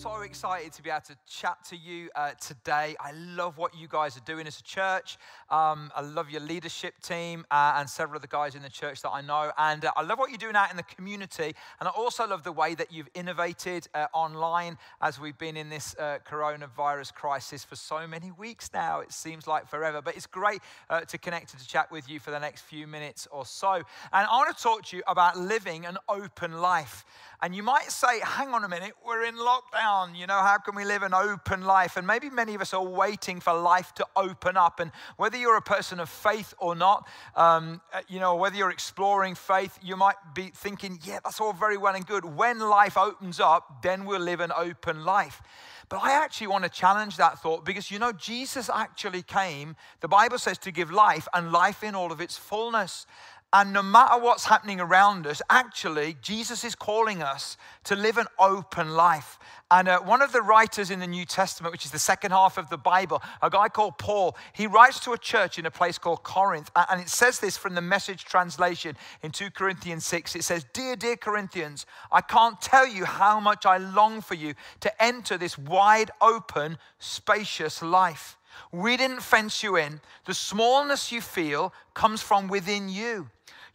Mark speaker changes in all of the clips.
Speaker 1: so excited to be able to chat to you uh, today. I love what you guys are doing as a church. Um, I love your leadership team uh, and several of the guys in the church that I know. And uh, I love what you're doing out in the community. And I also love the way that you've innovated uh, online as we've been in this uh, coronavirus crisis for so many weeks now. It seems like forever. But it's great uh, to connect and to chat with you for the next few minutes or so. And I want to talk to you about living an open life. And you might say, hang on a minute, we're in lockdown. You know, how can we live an open life? And maybe many of us are waiting for life to open up. And whether you're a person of faith or not, um, uh, you know, whether you're exploring faith, you might be thinking, yeah, that's all very well and good. When life opens up, then we'll live an open life. But I actually want to challenge that thought because you know, Jesus actually came, the Bible says, to give life and life in all of its fullness. And no matter what's happening around us, actually, Jesus is calling us to live an open life. And uh, one of the writers in the New Testament, which is the second half of the Bible, a guy called Paul, he writes to a church in a place called Corinth. And it says this from the message translation in 2 Corinthians 6. It says, Dear, dear Corinthians, I can't tell you how much I long for you to enter this wide open, spacious life. We didn't fence you in. The smallness you feel comes from within you.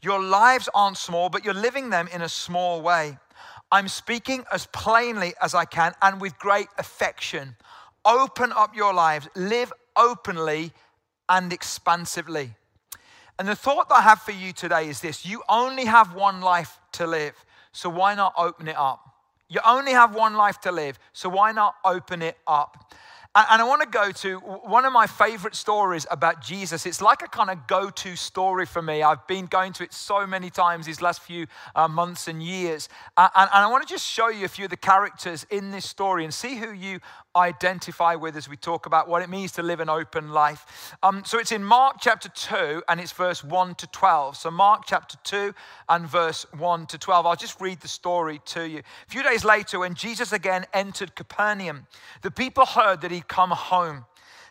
Speaker 1: Your lives aren't small, but you're living them in a small way. I'm speaking as plainly as I can and with great affection. Open up your lives, live openly and expansively. And the thought that I have for you today is this you only have one life to live, so why not open it up? You only have one life to live, so why not open it up? And I want to go to one of my favorite stories about Jesus. It's like a kind of go to story for me. I've been going to it so many times these last few uh, months and years. And, and I want to just show you a few of the characters in this story and see who you identify with as we talk about what it means to live an open life. Um, so it's in Mark chapter 2 and it's verse 1 to 12. So Mark chapter 2 and verse 1 to 12. I'll just read the story to you. A few days later, when Jesus again entered Capernaum, the people heard that he'd come home.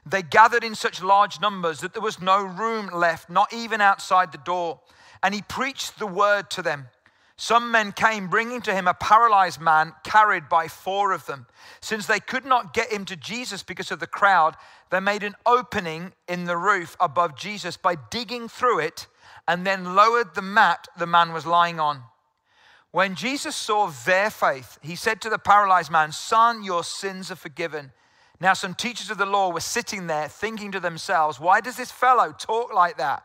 Speaker 1: They gathered in such large numbers that there was no room left, not even outside the door. And he preached the word to them. Some men came bringing to him a paralyzed man carried by four of them. Since they could not get him to Jesus because of the crowd, they made an opening in the roof above Jesus by digging through it and then lowered the mat the man was lying on. When Jesus saw their faith, he said to the paralyzed man, Son, your sins are forgiven. Now, some teachers of the law were sitting there thinking to themselves, Why does this fellow talk like that?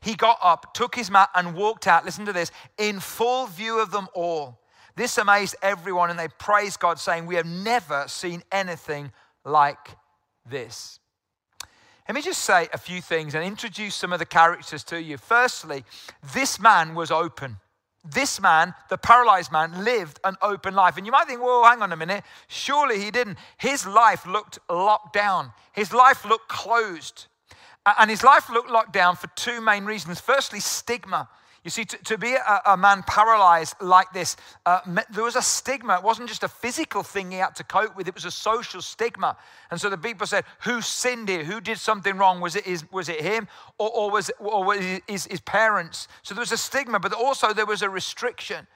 Speaker 1: He got up, took his mat, and walked out. Listen to this in full view of them all. This amazed everyone, and they praised God, saying, We have never seen anything like this. Let me just say a few things and introduce some of the characters to you. Firstly, this man was open. This man, the paralyzed man, lived an open life. And you might think, well, hang on a minute. Surely he didn't. His life looked locked down, his life looked closed. And his life looked locked down for two main reasons. Firstly, stigma. You see, to, to be a, a, man paralyzed like this, uh, there was a stigma. It wasn't just a physical thing he had to cope with, it was a social stigma. And so the people said, Who sinned here? Who did something wrong? Was it, his, was it him or, or was it or was his, his parents? So there was a stigma, but also there was a restriction.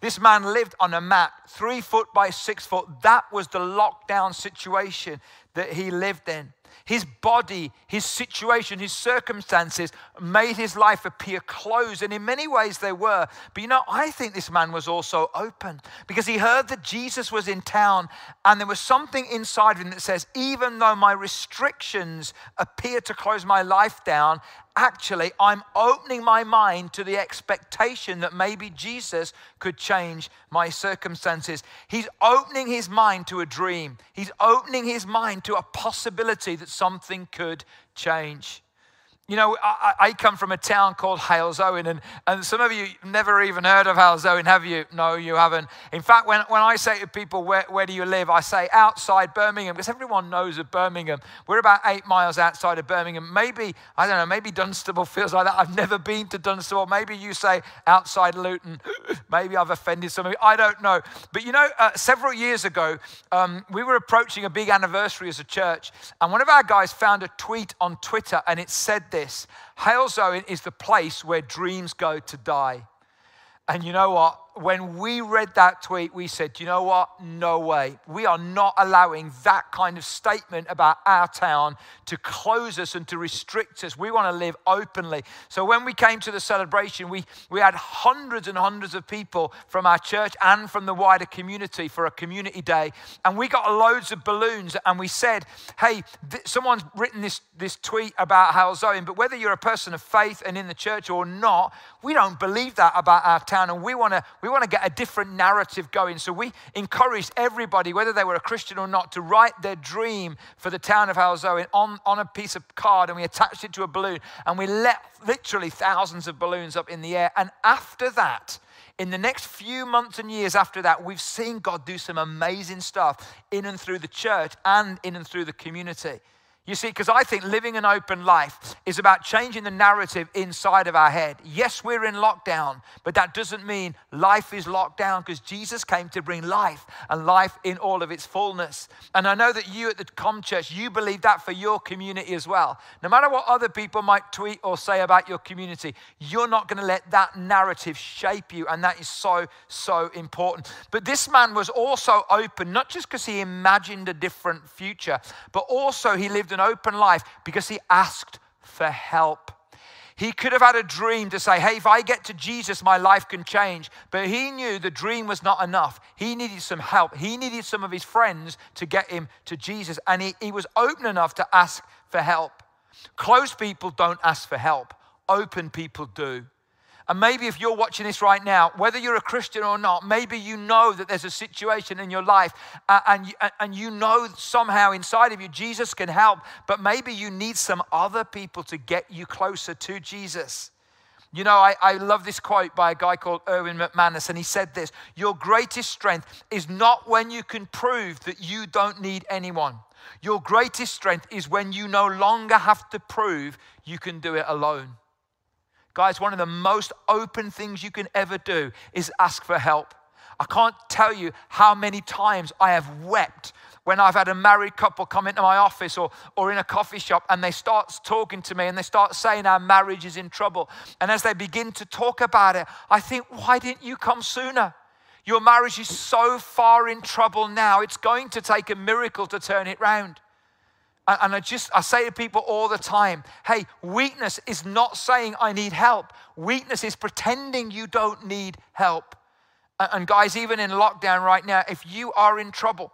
Speaker 1: This man lived on a mat, three foot by six foot. That was the lockdown situation that he lived in. His body, his situation, his circumstances made his life appear closed. And in many ways they were. But you know, I think this man was also open because he heard that Jesus was in town and there was something inside of him that says, even though my restrictions appear to close my life down, actually, I'm opening my mind to the expectation that maybe Jesus could change my circumstances. He's opening his mind to a dream, he's opening his mind to a possibility that something could change. You know, I, I, come from a town called Halesowen, and, and some of you never even heard of Halesowen, have you? No, you haven't. In fact, when, when I say to people, where, where do you live? I say outside Birmingham, because everyone knows of Birmingham. We're about eight miles outside of Birmingham. Maybe, I don't know, maybe Dunstable feels like that. I've never been to Dunstable. Maybe you say outside Luton. maybe I've offended some of you. I don't know. But you know, uh, several years ago, um, we were approaching a big anniversary as a church, and one of our guys found a tweet on Twitter, and it said Halesowen is the place where dreams go to die. And you know what? When we read that tweet, we said, you know what? No way. We are not allowing that kind of statement about our town to close us and to restrict us. We want to live openly. So when we came to the celebration, we, we had hundreds and hundreds of people from our church and from the wider community for a community day. And we got loads of balloons and we said, hey, th- someone's written this, this tweet about Halesowen, but whether you're a person of faith and in the church or not, we don't believe that about our town. And we want to we want to get a different narrative going. So we encouraged everybody, whether they were a Christian or not, to write their dream for the town of Halesowen on, on a piece of card and we attached it to a balloon and we let literally thousands of balloons up in the air. And after that, in the next few months and years after that, we've seen God do some amazing stuff in and through the church and in and through the community. You see, because I think living an open life is about changing the narrative inside of our head. Yes, we're in lockdown, but that doesn't mean life is locked down because Jesus came to bring life and life in all of its fullness. And I know that you at the Com Church, you believe that for your community as well. No matter what other people might tweet or say about your community, you're not going to let that narrative shape you. And that is so, so important. But this man was also open, not just because he imagined a different future, but also he lived an open life because he asked for help. He could have had a dream to say, hey, if I get to Jesus, my life can change. But he knew the dream was not enough. He needed some help. He needed some of his friends to get him to Jesus. And he, he was open enough to ask for help. Closed people don't ask for help, open people do. And maybe if you're watching this right now, whether you're a Christian or not, maybe you know that there's a situation in your life and, and you know somehow inside of you Jesus can help, but maybe you need some other people to get you closer to Jesus. You know, I, I love this quote by a guy called Erwin McManus, and he said this Your greatest strength is not when you can prove that you don't need anyone. Your greatest strength is when you no longer have to prove you can do it alone. Guys, one of the most open things you can ever do is ask for help. I can't tell you how many times I have wept when I've had a married couple come into my office or, or in a coffee shop and they start talking to me and they start saying our marriage is in trouble. And as they begin to talk about it, I think, why didn't you come sooner? Your marriage is so far in trouble now, it's going to take a miracle to turn it round. And I just, I say to people all the time hey, weakness is not saying I need help. Weakness is pretending you don't need help. And guys, even in lockdown right now, if you are in trouble,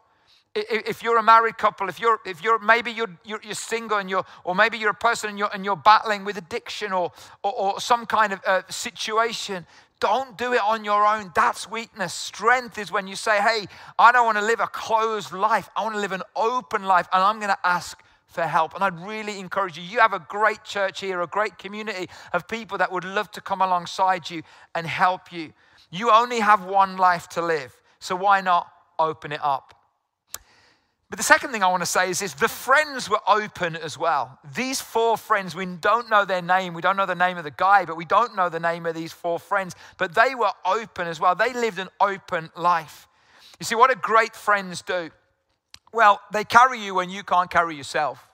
Speaker 1: if you're a married couple, if you're, if you're maybe you're, you're, single and you're, or maybe you're a person and you're, and you're battling with addiction or, or, or some kind of uh, situation, don't do it on your own. That's weakness. Strength is when you say, hey, I don't want to live a closed life. I want to live an open life, and I'm going to ask for help. And I'd really encourage you. You have a great church here, a great community of people that would love to come alongside you and help you. You only have one life to live, so why not open it up? But the second thing I want to say is this the friends were open as well. These four friends, we don't know their name, we don't know the name of the guy, but we don't know the name of these four friends, but they were open as well. They lived an open life. You see, what do great friends do? Well, they carry you when you can't carry yourself.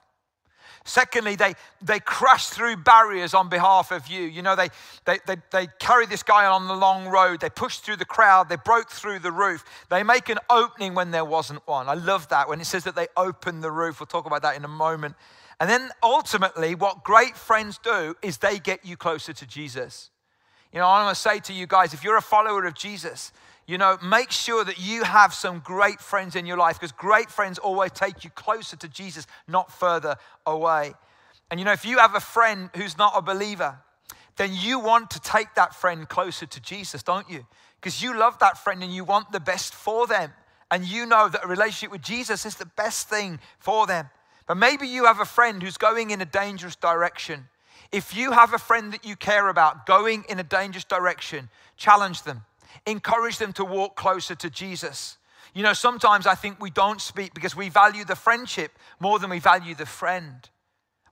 Speaker 1: Secondly, they, they crash through barriers on behalf of you. You know, they, they, they, they carry this guy on the long road. They push through the crowd. They broke through the roof. They make an opening when there wasn't one. I love that when it says that they open the roof. We'll talk about that in a moment. And then ultimately, what great friends do is they get you closer to Jesus. You know, I want to say to you guys if you're a follower of Jesus, you know, make sure that you have some great friends in your life because great friends always take you closer to Jesus, not further away. And you know, if you have a friend who's not a believer, then you want to take that friend closer to Jesus, don't you? Because you love that friend and you want the best for them. And you know that a relationship with Jesus is the best thing for them. But maybe you have a friend who's going in a dangerous direction If you have a friend that you care about going in a dangerous direction, challenge them, encourage them to walk closer to Jesus. You know, sometimes I think we don't speak because we value the friendship more than we value the friend.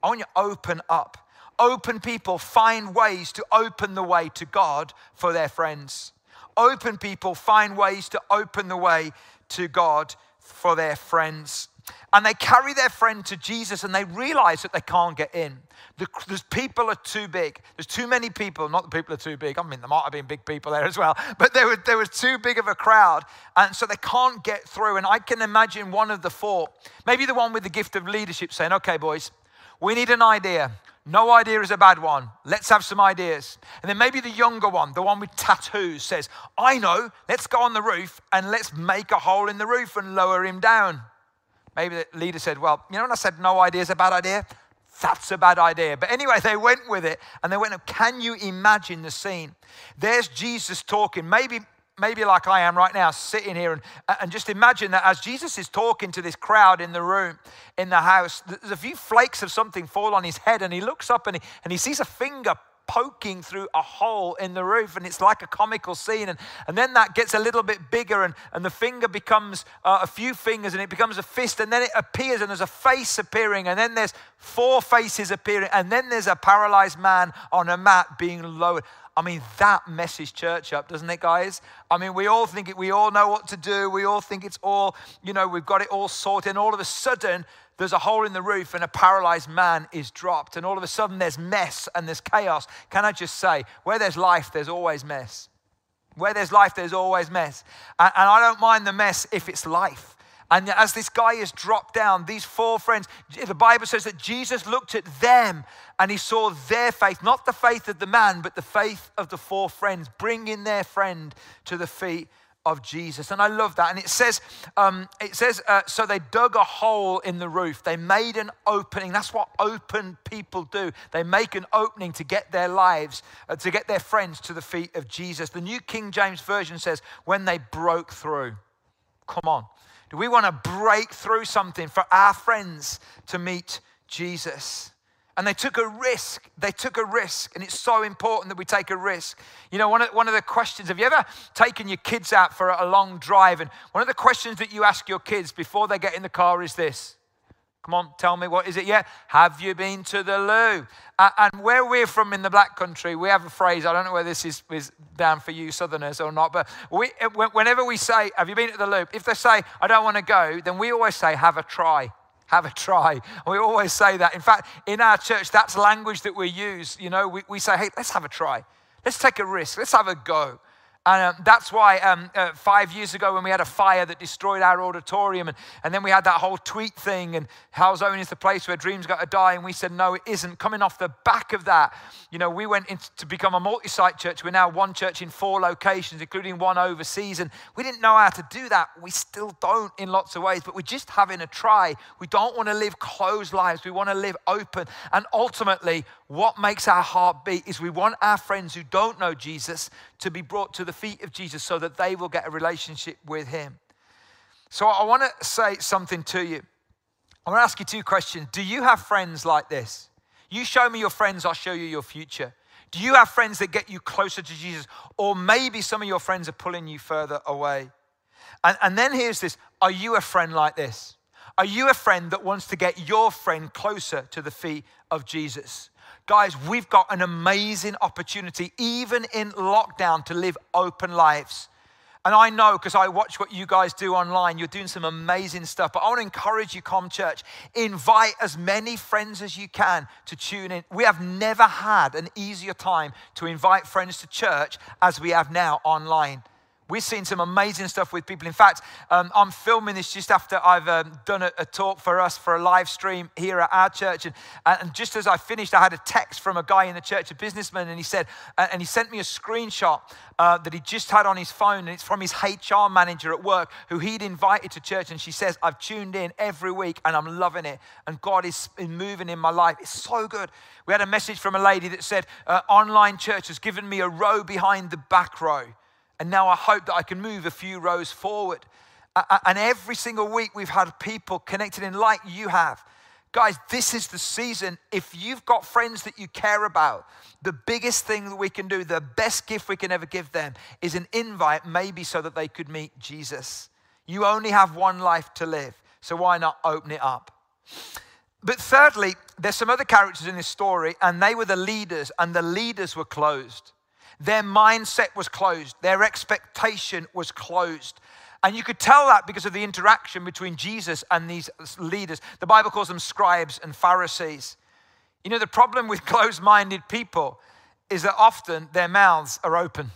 Speaker 1: I want you to open up. Open people find ways to open the way to God for their friends. Open people find ways to open the way to God for their friends. And they carry their friend to Jesus and they realize that they can't get in. The, the, people are too big. There's too many people. Not the people are too big. I mean, there might have been big people there as well. But there there was too big of a crowd. And so they can't get through. And I can imagine one of the four, maybe the one with the gift of leadership, saying, okay, boys, we need an idea. No idea is a bad one. Let's have some ideas. And then maybe the younger one, the one with tattoos, says, I know, let's go on the roof and let's make a hole in the roof and lower him down. Maybe the leader said, Well, you know when I said no idea is a bad idea? That's a bad idea. But anyway, they went with it and they went, Can you imagine the scene? There's Jesus talking, maybe, maybe like I am right now, sitting here and, and just imagine that as Jesus is talking to this crowd in the room, in the house, there's a few flakes of something fall on his head and he looks up and he, and he sees a finger poking through a hole in the roof, and it's like a comical scene. And, and then that gets a little bit bigger, and, and the finger becomes uh, a few fingers, and it becomes a fist, and then it appears, and there's a face appearing, and then there's four faces appearing, and then there's a paralyzed man on a mat being lowered. I mean, that messes church up, doesn't it, guys? I mean, we all think it, we all know what to do. We all think it's all, you know, we've got it all sorted. And all of a sudden, there's a hole in the roof and a paralyzed man is dropped. And all of a sudden there's mess and there's chaos. Can I just say, where there's life, there's always mess. Where there's life, there's always mess. And, and I don't mind the mess if it's life. And as this guy is dropped down, these four friends, the Bible says that Jesus looked at them and he saw their faith, not the faith of the man, but the faith of the four friends, bringing their friend to the feet of Jesus. And I love that. And it says, um, it says, uh, so they dug a hole in the roof. They made an opening. That's what open people do. They make an opening to get their lives, uh, to get their friends to the feet of Jesus. The New King James Version says, when they broke through. Come on. Do we want to break through something for our friends to meet Jesus? and they took a risk. They took a risk, and it's so important that we take a risk. You know, one of, one of the questions have you ever taken your kids out for a long drive? And one of the questions that you ask your kids before they get in the car is this Come on, tell me, what is it? Yeah, have you been to the loo? Uh, and where we're from in the black country, we have a phrase. I don't know whether this is, is down for you southerners or not, but we, whenever we say, Have you been to the loo? If they say, I don't want to go, then we always say, Have a try have a try. We always say that. In fact, in our church, that's language that we use. You know, we, we say, hey, let's have a try. Let's take a risk. Let's have a go. And um, that's why um, uh, five years ago, when we had a fire that destroyed our auditorium, and, and then we had that whole tweet thing, and Halesowen is the place where dreams got to die, and we said, no, it isn't. Coming off the back of that, you know, we went into, to become a multi site church. We're now one church in four locations, including one overseas, and we didn't know how to do that. We still don't in lots of ways, but we're just having a try. We don't want to live closed lives, we want to live open. And ultimately, what makes our heart beat is we want our friends who don't know Jesus to be brought to the feet of Jesus so that they will get a relationship with him. So I want to say something to you. I want to ask you two questions. Do you have friends like this? You show me your friends, I'll show you your future. Do you have friends that get you closer to Jesus? Or maybe some of your friends are pulling you further away. And, and then here's this Are you a friend like this? Are you a friend that wants to get your friend closer to the feet of Jesus? Guys, we've got an amazing opportunity, even in lockdown, to live open lives. And I know because I watch what you guys do online, you're doing some amazing stuff. But I want to encourage you, Com Church, invite as many friends as you can to tune in. We have never had an easier time to invite friends to church as we have now online. We've seen some amazing stuff with people. In fact, um, I'm filming this just after I've um, done a, a, talk for us for a live stream here at our church. And, and, just as I finished, I had a text from a guy in the church, a businessman, and he said, uh, and he sent me a screenshot uh, that he just had on his phone, and it's from his HR manager at work who he'd invited to church. And she says, I've tuned in every week and I'm loving it. And God is moving in my life. It's so good. We had a message from a lady that said, uh, Online church has given me a row behind the back row. And now I hope that I can move a few rows forward. And every single week, we've had people connected in like you have, Guys, this is the season. If you've got friends that you care about, the biggest thing that we can do, the best gift we can ever give them, is an invite, maybe so that they could meet Jesus. You only have one life to live, so why not open it up? But thirdly, there's some other characters in this story, and they were the leaders, and the leaders were closed. Their mindset was closed, their expectation was closed. And you could tell that because of the interaction between Jesus and these leaders. The Bible calls them scribes and Pharisees. You know, the problem with closed minded people is that often their mouths are open.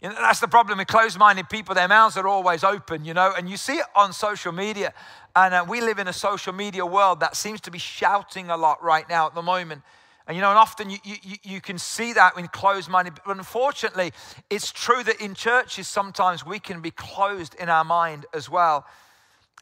Speaker 1: You know, that's the problem with closed minded people. Their mouths are always open, you know, and you see it on social media. And uh, we live in a social media world that seems to be shouting a lot right now at the moment. And you know, and often you, you, you can see that in closed minded. But unfortunately, it's true that in churches sometimes we can be closed in our mind as well.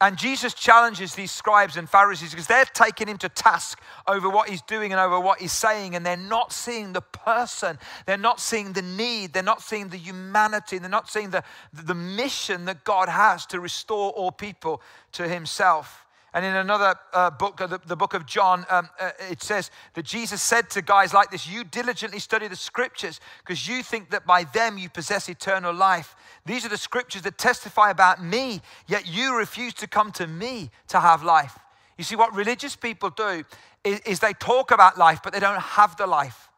Speaker 1: And Jesus challenges these scribes and Pharisees because they're taking him to task over what he's doing and over what he's saying, and they're not seeing the person. They're not seeing the need. They're not seeing the humanity. They're not seeing the, the mission that God has to restore all people to himself. And in another uh, book, the, the, book of John, um, uh, it says that Jesus said to guys like this, You diligently study the scriptures because you think that by them you possess eternal life. These are the scriptures that testify about me, yet you refuse to come to me to have life. You see, what religious people do is, is they talk about life, but they don't have the life.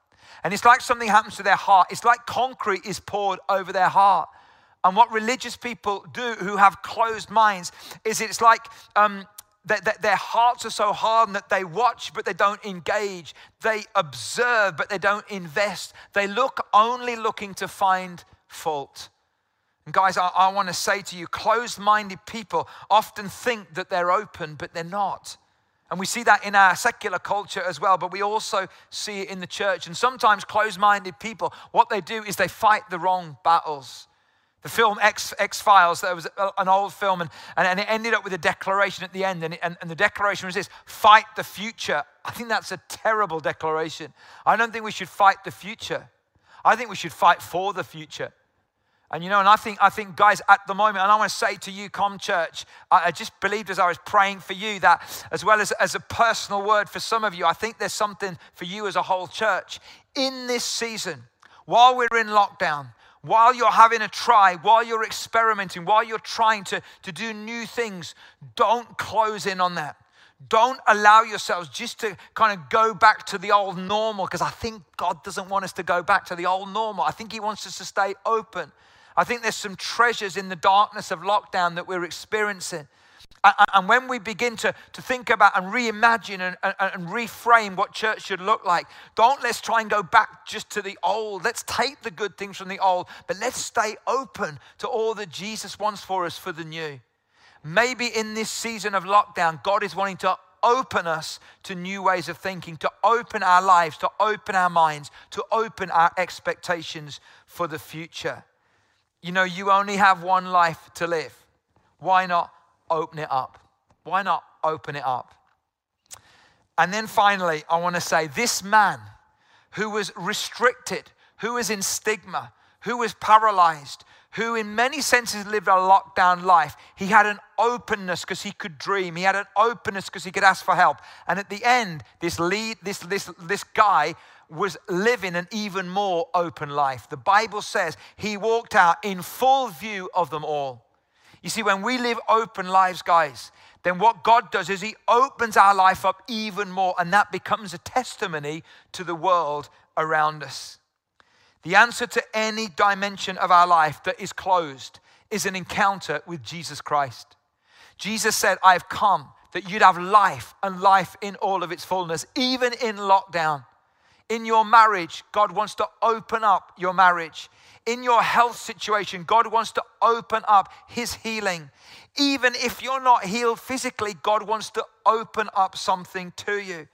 Speaker 1: And it's like something happens to their heart. It's like concrete is poured over their heart. And what religious people do who have closed minds is it's like um, that, their hearts are so hardened that they watch but they don't engage. They observe but they don't invest. They look only looking to find fault. And guys, I, I want to say to you, closed minded people often think that they're open, but they're not. And we see that in our secular culture as well, but we also see it in the church. And sometimes closed minded people, what they do is they fight the wrong battles. The film X, X Files, there was an old film, and, and, it ended up with a declaration at the end. And, it, and, and the declaration was this fight the future. I think that's a terrible declaration. I don't think we should fight the future. I think we should fight for the future. And you know, and I think, I think, guys, at the moment, and I want to say to you, Com Church, I, I just believed as I was praying for you that, as well as, as a personal word for some of you, I think there's something for you as a whole church. In this season, while we're in lockdown, while you're having a try, while you're experimenting, while you're trying to, to do new things, don't close in on that. Don't allow yourselves just to kind of go back to the old normal because I think God doesn't want us to go back to the old normal. I think He wants us to stay open. I think there's some treasures in the darkness of lockdown that we're experiencing. And when we begin to, to think about and reimagine and, and, and, reframe what church should look like, don't let's try and go back just to the old. Let's take the good things from the old, but let's stay open to all that Jesus wants for us for the new. Maybe in this season of lockdown, God is wanting to open us to new ways of thinking, to open our lives, to open our minds, to open our expectations for the future. You know, you only have one life to live. Why not open it up? Why not open it up? And then finally, I want to say this man who was restricted, who was in stigma, who was paralyzed, who in many senses lived a lockdown life, he had an openness because he could dream. He had an openness because he could ask for help. And at the end, this lead, this, this, this guy was living an even more open life. The Bible says he walked out in full view of them all. You see, when we live open lives, guys, then what God does is He opens our life up even more, and that becomes a testimony to the world around us. The answer to any dimension of our life that is closed is an encounter with Jesus Christ. Jesus said, I have come that you'd have life and life in all of its fullness, even in lockdown. In your marriage, God wants to open up your marriage in your health situation, God wants to open up His healing. Even if you're not healed physically, God wants to open up something to you.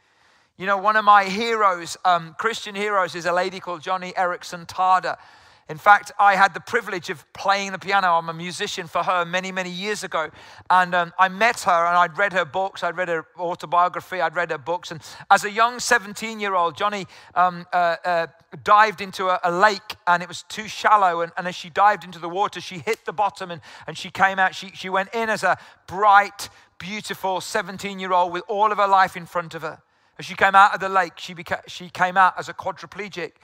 Speaker 1: You know, one of my heroes, um, Christian heroes, is a lady called Joni Eareckson Tada. In fact, I had the privilege of playing the piano. I'm a musician for her many, many years ago. And um, I met her and I'd read her books. I'd read her autobiography. I'd read her books. And as a young 17 year old, Joni um, uh, uh, dived into a, a, lake and it was too shallow. And, and, as she dived into the water, she hit the bottom and, and she came out. She, she went in as a bright, beautiful 17 year old with all of her life in front of her. As she came out of the lake, she, beca- she came out as a quadriplegic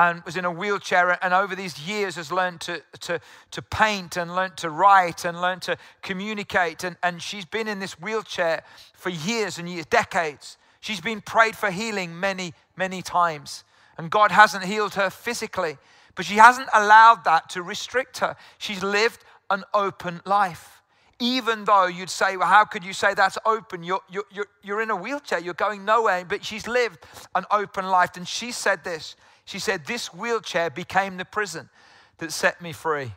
Speaker 1: and was in a wheelchair and over these years has learned to, to, to paint and learned to write and learned to communicate. And, and she's been in this wheelchair for years and years, decades. She's been prayed for healing many, many times. And God hasn't healed her physically, but she hasn't allowed that to restrict her. She's lived an open life. Even though you'd say, well, how could you say that's open? You're, you're, you're, you're in a wheelchair, you're going nowhere. But she's lived an open life. And she said this she said, This wheelchair became the prison that set me free.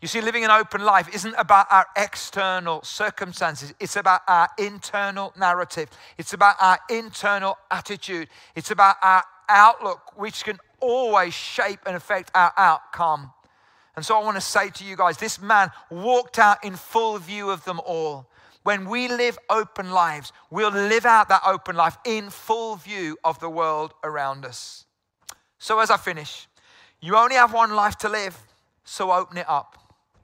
Speaker 1: You see, living an open life isn't about our external circumstances. It's about our internal narrative. It's about our internal attitude. It's about our outlook, which can always shape and affect our outcome. And so I want to say to you guys this man walked out in full view of them all. When we live open lives, we'll live out that open life in full view of the world around us. So, as I finish, you only have one life to live, so open it up.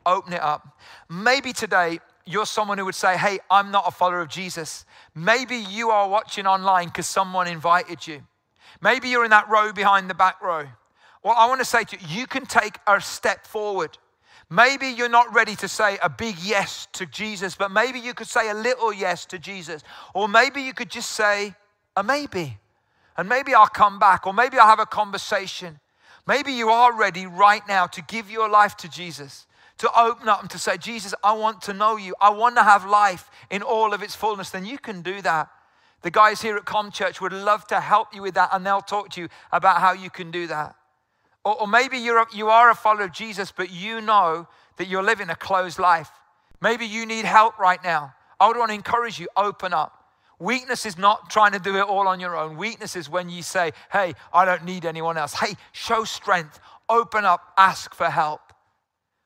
Speaker 1: Open it up. Maybe today you're someone who would say, Hey, I'm not a follower of Jesus. Maybe you are watching online because someone invited you. Maybe you're in that row behind the back row. Well, I want to say to you, you can take a step forward. Maybe you're not ready to say a big yes to Jesus, but maybe you could say a little yes to Jesus. Or maybe you could just say a maybe and maybe I'll come back, or maybe I'll have a conversation. Maybe you are ready right now to give your life to Jesus, to open up and to say, Jesus, I want to know you. I want to have life in all of its fullness. Then you can do that. The guys here at Com Church would love to help you with that, and they'll talk to you about how you can do that. Or, or maybe you're a, you are a follower of Jesus, but you know that you're living a closed life. Maybe you need help right now. I would want to encourage you, open up. Weakness is not trying to do it all on your own. Weakness is when you say, Hey, I don't need anyone else. Hey, show strength, open up, ask for help.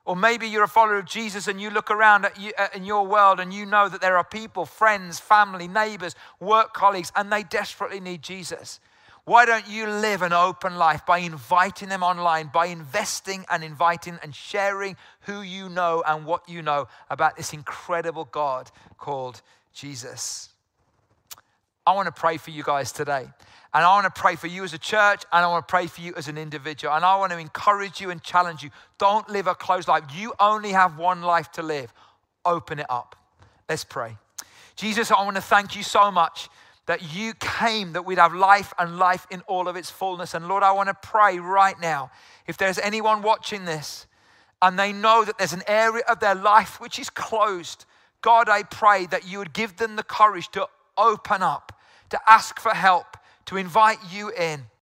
Speaker 1: Or maybe you're a follower of Jesus and you look around at you, uh, in your world and you know that there are people, friends, family, neighbors, work colleagues, and they desperately need Jesus. Why don't you live an open life by inviting them online, by investing and inviting and sharing who you know and what you know about this incredible God called Jesus? I want to pray for you guys today. And I want to pray for you as a church, and I want to pray for you as an individual. And I want to encourage you and challenge you. Don't live a closed life. You only have one life to live. Open it up. Let's pray. Jesus, I want to thank you so much that you came that we'd have life and life in all of its fullness. And Lord, I want to pray right now if there's anyone watching this and they know that there's an area of their life which is closed, God, I pray that you would give them the courage to open up to ask for help, to invite you in.